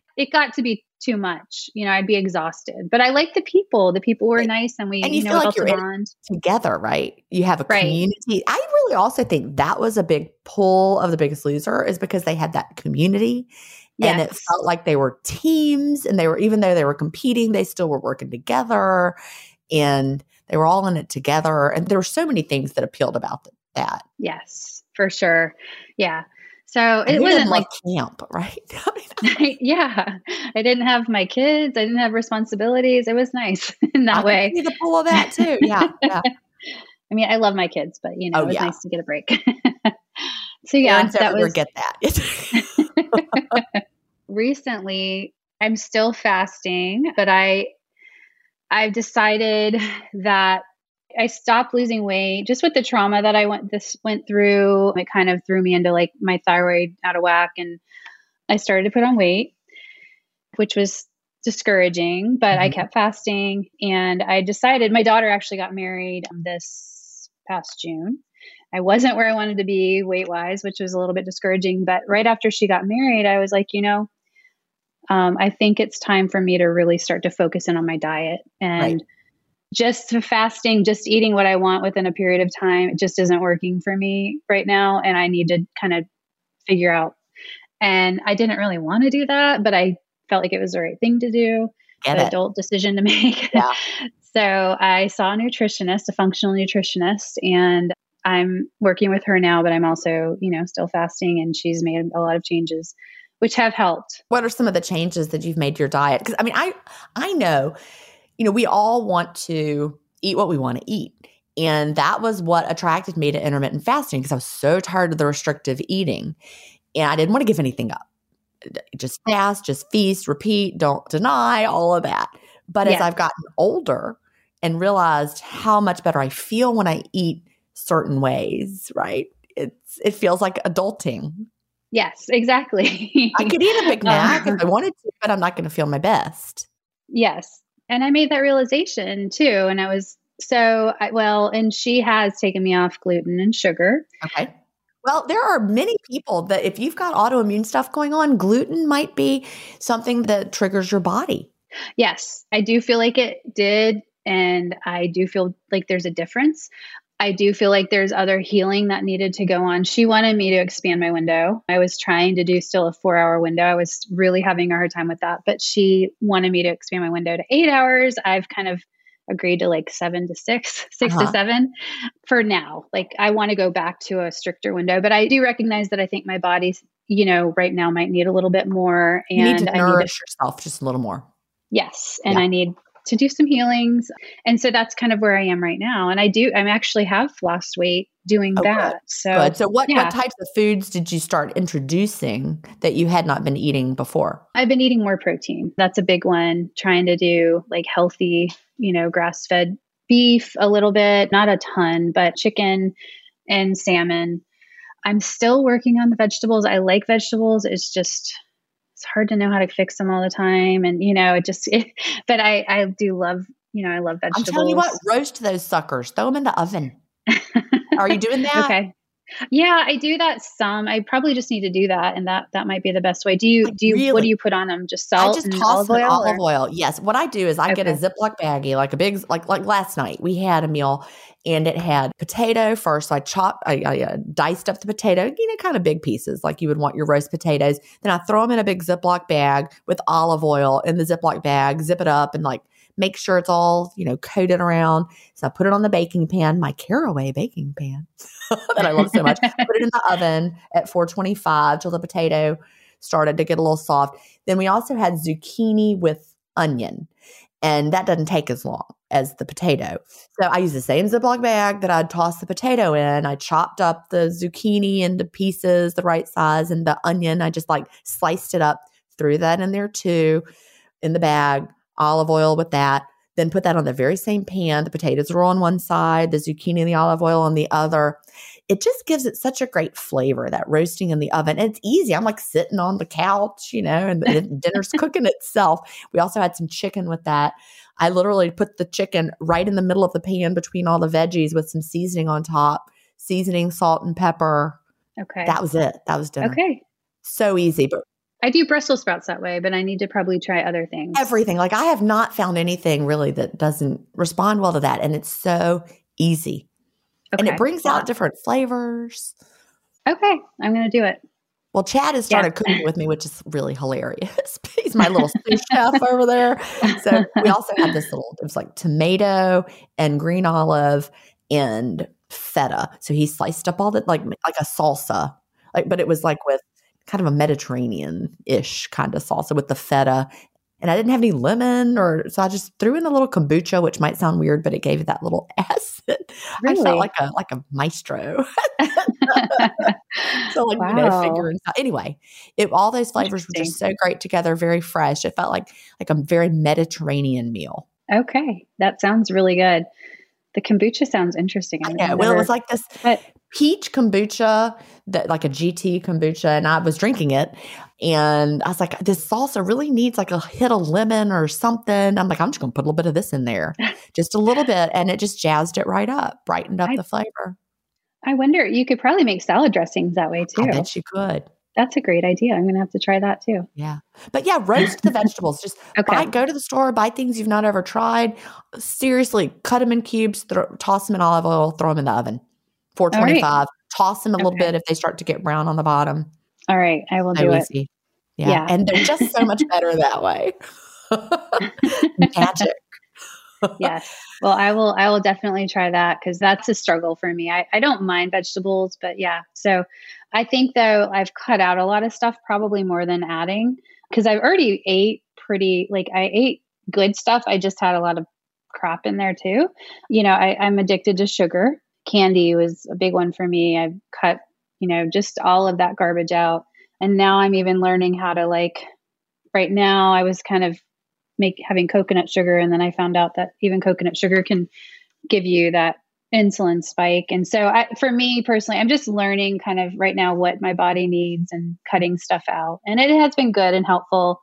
it got to be too much. You know, I'd be exhausted. But I like the people. The people were nice, and we, and you, you feel know, like you're bond. together, right? You have a Right. community. I really also think that was a big pull of the biggest loser is because they had that community. And it felt like they were teams and they were even though they were competing, they still were working together and they were all in it together. And there were so many things that appealed about that. Yes, for sure. Yeah. So it wasn't like camp, right? Yeah, I didn't have my kids. I didn't have responsibilities. It was nice in that can way. see the pull of that too. Yeah. yeah. I mean, I love my kids, but you know, Oh, it was yeah. nice to get a break. so yeah, Parents that was get that. recently. I'm still fasting, but I I've decided that I stopped losing weight just with the trauma that I went this went through. It kind of threw me into like my thyroid out of whack, and I started to put on weight, which was discouraging. But I Mhm. kept fasting, and I decided. My daughter actually got married this past June. I wasn't where I wanted to be weight wise, which was a little bit discouraging. But right after she got married, I was like, you know, um, I think it's time for me to really start to focus in on my diet and Right. Just fasting, just eating what I want within a period of time. It just isn't working for me right now. And I need to kind of figure out. And I didn't really want to do that, but I felt like it was the right thing to do, Get the it. adult decision to make. Yeah. so I saw a nutritionist, a functional nutritionist, and I'm working with her now, but I'm also, you know, still fasting and she's made a lot of changes which have helped. what are some of the changes that you've made to your diet because i mean i i know you know we all want to eat what we want to eat. And that was what attracted me to intermittent fasting because i was so tired of the restrictive eating. And i didn't want to give anything up. Just fast just feast repeat don't deny all of that. But as i've gotten older and realized how much better i feel when i eat certain ways right? It's it feels like adulting. Yes, exactly. I could eat a Big Mac Um, if I wanted to, but I'm not going to feel my best. Yes. And I made that realization too. And I was so, I, well, and she has taken me off gluten and sugar. Okay. Well, there are many people that if you've got autoimmune stuff going on, gluten might be something that triggers your body. Yes, I do feel like it did. And I do feel like there's a difference. I do feel like there's other healing that needed to go on. She wanted me to expand my window. I was trying to do still a four hour window. I was really having a hard time with that, but she wanted me to expand my window to eight hours. I've kind of agreed to like seven to six, 6 Uh-huh. to seven for now. Like I want to go back to a stricter window, but I do recognize that I think my body, you know, right now might need a little bit more. And You need to I need to nourish yourself just a little more. Yes. And Yeah. I need to do some healings. And so that's kind of where I am right now. And I do, I'm actually have lost weight doing Oh, good. that. So, Good. So, what, yeah. what types of foods did you start introducing that you had not been eating before? I've been eating more protein. That's a big one. Trying to do like healthy, you know, grass fed beef a little bit, not a ton, but chicken and salmon. I'm still working on the vegetables. I like vegetables. It's just, it's hard to know how to fix them all the time. And, you know, it just, but I, I do love, you know, I love vegetables. I'm telling you what, roast those suckers, throw them in the oven. Are you doing that? okay. Yeah, I do that some. I probably just need to do that, and that that might be the best way. Do you do you what do you put on them? Just salt I just and toss olive oil. olive oil. Yes. What I do is I get a Ziploc baggie, like a big, like like last night we had a meal, and it had potato first. So I chopped, I, I uh, diced up the potato, you know, kind of big pieces, like you would want your roast potatoes. Then I throw them in a big Ziploc bag with olive oil in the Ziploc bag, zip it up, and like make sure it's all you know coated around. So I put it on the baking pan, my Caraway baking pan that I love so much. put it in the oven at 425 till the potato started to get a little soft. Then we also had zucchini with onion, and that doesn't take as long. as the potato. So I used the same Ziploc bag that I'd tossed the potato in. I chopped up the zucchini into pieces the right size and the onion. I just like sliced it up, threw that in there too in the bag, olive oil with that. Then put that on the very same pan. The potatoes are on one side, the zucchini and the olive oil on the other. It just gives it such a great flavor, that roasting in the oven. And it's easy. I'm like sitting on the couch, you know, and the dinner's cooking itself. We also had some chicken with that. I literally put the chicken right in the middle of the pan between all the veggies with some seasoning on top, seasoning, salt, and pepper. Okay. That was it. That was dinner. Okay. So easy, but I do Brussels sprouts that way, but I need to probably try other things. everything. Like I have not found anything really that doesn't respond well to that. And it's so easy. And it brings out different flavors. Okay. I'm going to do it. Well, Chad has started cooking with me, which is really hilarious. He's my little sous chef over there. So we also had this little, it was like tomato and green olive and feta. So he sliced up all that like like a salsa. Like, but it was like with kind of a Mediterranean-ish kind of salsa with the feta. And I didn't have any lemon or so I just threw in a little kombucha, which might sound weird, but it gave it that little acid. I felt like a like a maestro. so like you know figuring out anyway it all those flavors were just so great together very fresh it felt like like a very mediterranean meal Okay. That sounds really good. The kombucha sounds interesting. i I've know well it was like this but- peach kombucha that like a gt kombucha and i was drinking it and i was like this salsa really needs like a hit of lemon or something i'm like i'm just gonna put a little bit of this in there just a little bit and it just jazzed it right up brightened up I- the flavor I wonder, you could probably make salad dressings that way too. i bet you could That's a great idea. I'm going to have to try that too. Yeah. But yeah, roast the vegetables. Just Okay. buy, go to the store, buy things you've not ever tried. Seriously, cut them in cubes, throw, toss them in olive oil, throw them in the oven. 425. Toss them a little Okay. bit if they start to get brown on the bottom. All right. I will So do it. Yeah. Yeah. And they're just so much better that way. Magic. yes. Well, I will. I will definitely try that because that's a struggle for me. I, I don't mind vegetables, but yeah. So I think though I've cut out a lot of stuff, probably more than adding, because I've already ate pretty. Like I ate good stuff. I just had a lot of crap in there too. You know, I, I'm addicted to sugar. Candy was a big one for me. I've cut, you know, just all of that garbage out, and now I'm even learning how to like. Right now, I was kind of make having coconut sugar and then I found out that even coconut sugar can give you that insulin spike. And so I, for me personally, I'm just learning kind of right now what my body needs and cutting stuff out. And it has been good and helpful.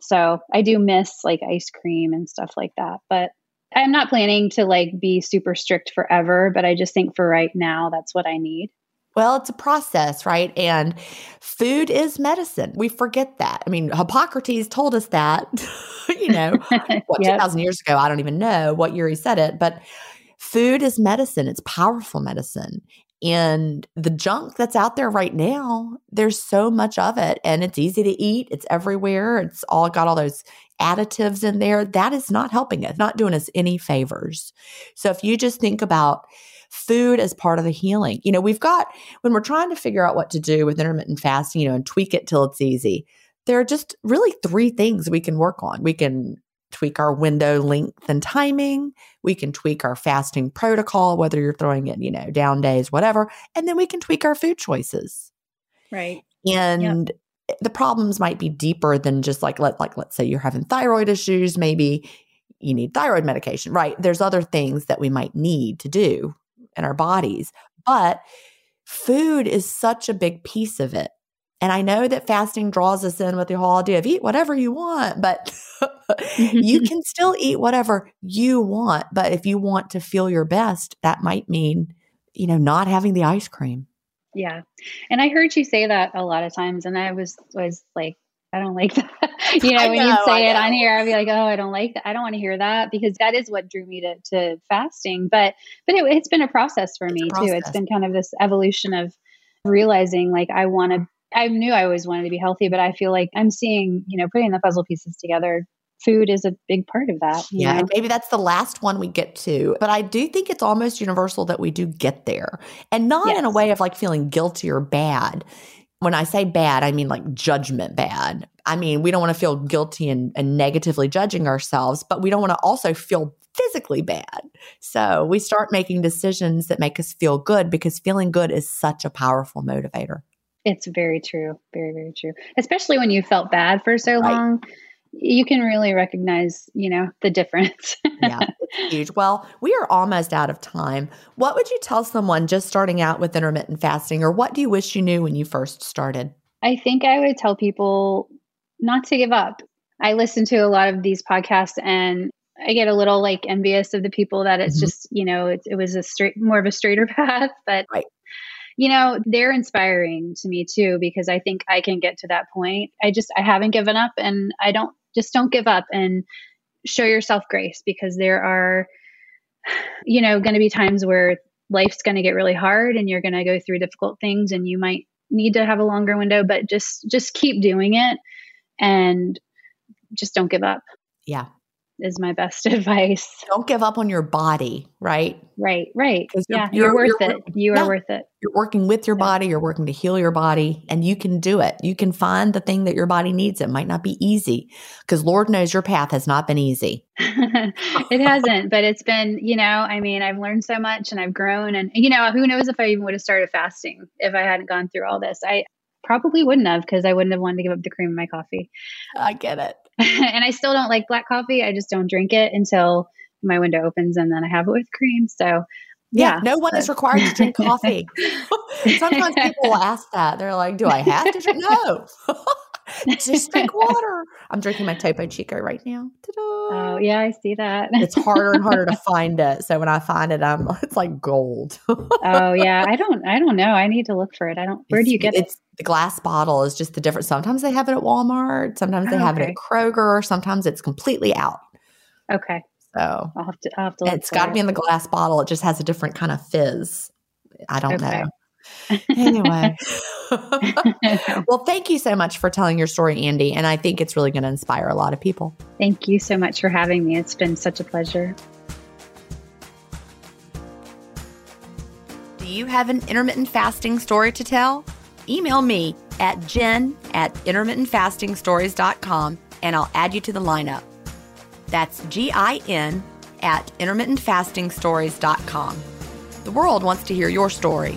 So I do miss like ice cream and stuff like that, but I'm not planning to like be super strict forever, but I just think for right now that's what I need. Well, it's a process, right? And food is medicine. We forget that. I mean, Hippocrates told us that, you know, what, Yep. 2,000 years ago. I don't even know what year he said it, but food is medicine. It's powerful medicine. And the junk that's out there right now, there's so much of it and it's easy to eat. It's everywhere. It's all got all those additives in there. That is not helping us, not doing us any favors. So if you just think about food as part of the healing, you know, we've got, when we're trying to figure out what to do with intermittent fasting, you know, and tweak it till it's easy, there are just really three things we can work on. We can tweak our window length and timing. We can tweak our fasting protocol, whether you're throwing in, you know, down days, whatever. And then we can tweak our food choices. Right. And the problems might be deeper than just like let like let's say you're having thyroid issues, maybe you need thyroid medication, right? There's other things that we might need to do in our bodies, but food is such a big piece of it. And I know that fasting draws us in with the whole idea of eat whatever you want, but you can still eat whatever you want. But if you want to feel your best, that might mean, you know, not having the ice cream. Yeah. And I heard you say that a lot of times and I was was like I don't like that. you know, when you say it on here, I'd be like, "Oh, I don't like that. I don't want to hear that," because that is what drew me to, to fasting. But but it, it's been a process for It's me too. It's been kind of this evolution of realizing like I want to. I knew I always wanted to be healthy, but I feel like I'm seeing, you know, putting the puzzle pieces together. Food is a big part of that. Yeah, know? and maybe that's the last one we get to. But I do think it's almost universal that we do get there. And not in a way of like feeling guilty or bad. When I say bad, I mean like judgment bad. I mean, we don't want to feel guilty and, and negatively judging ourselves, but we don't want to also feel physically bad. So we start making decisions that make us feel good because feeling good is such a powerful motivator. It's very true. Very, very true. Especially when you felt bad for so right. long. You can really recognize, you know, the difference. yeah, huge. Well, we are almost out of time. What would you tell someone just starting out with intermittent fasting, or what do you wish you knew when you first started? I think I would tell people not to give up. I listen to a lot of these podcasts and I get a little like envious of the people that it's mm-hmm. just, you know, it, it, was a straight, more of a straighter path, but right. you know, they're inspiring to me too, because I think I can get to that point. I just, I haven't given up and I don't, just don't give up and show yourself grace because there are, you know, going to be times where life's going to get really hard and you're going to go through difficult things and you might need to have a longer window, but just, just keep doing it and just don't give up. Yeah is my best advice. Don't give up on your body, right? Right, right. Yeah, you're, you're worth you're, it. You are worth it. You're working with your body, you're working to heal your body, and you can do it. You can find the thing that your body needs. It might not be easy because Lord knows your path has not been easy. it hasn't, but it's been, you know, I mean, I've learned so much and I've grown. And, you know, who knows if I even would have started fasting if I hadn't gone through all this. I, probably wouldn't have because I wouldn't have wanted to give up the cream in my coffee. I get it. and I still don't like black coffee. I just don't drink it until my window opens and then I have it with cream. So yeah, yeah no one is required to drink coffee. Sometimes people will ask that. They're like, "Do I have to drink?" No, just drink water. I'm drinking my Topo Chico right now. Oh, Ta-da. Oh yeah, I see that. it's harder and harder to find it. So when I find it, I'm it's like gold. oh yeah, I don't I don't know. I need to look for it. I don't. Where it's, do you get it's, it? the glass bottle is just the difference. Sometimes they have it at Walmart, sometimes they oh, have okay. it at Kroger, sometimes it's completely out. Okay. So I'll have to, I'll have to it's got to be in the glass bottle. It just has a different kind of fizz. I don't okay. know. anyway. well, thank you so much for telling your story, Andy. And I think it's really going to inspire a lot of people. Thank you so much for having me. It's been such a pleasure. Do you have an intermittent fasting story to tell? Email me at gin at intermittentfastingstories.com and I'll add you to the lineup. That's G I N at intermittentfastingstories.com. The world wants to hear your story.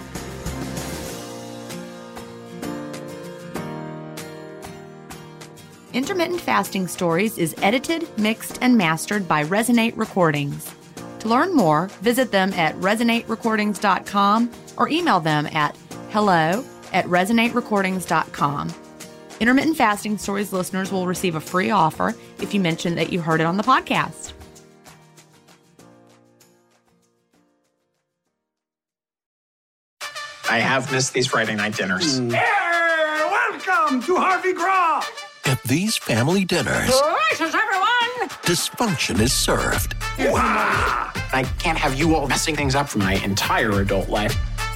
Intermittent Fasting Stories is edited, mixed, and mastered by Resonate Recordings. To learn more, visit them at resonaterecordings.com or email them at hello at resonaterecordings.com. Intermittent Fasting Stories listeners will receive a free offer if you mention that you heard it on the podcast. I have missed these Friday night dinners. Mm. Hey, welcome to Harvey Graw. At these family dinners, gracious everyone, dysfunction is served. Wow. I can't have you all messing things up for my entire adult life.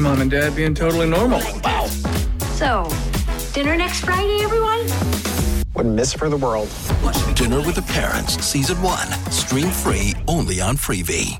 It's mom and dad being totally normal. Wow. So, dinner next Friday, everyone? Wouldn't miss for the world. Dinner with the Parents, Season 1. Stream free only on Freevee.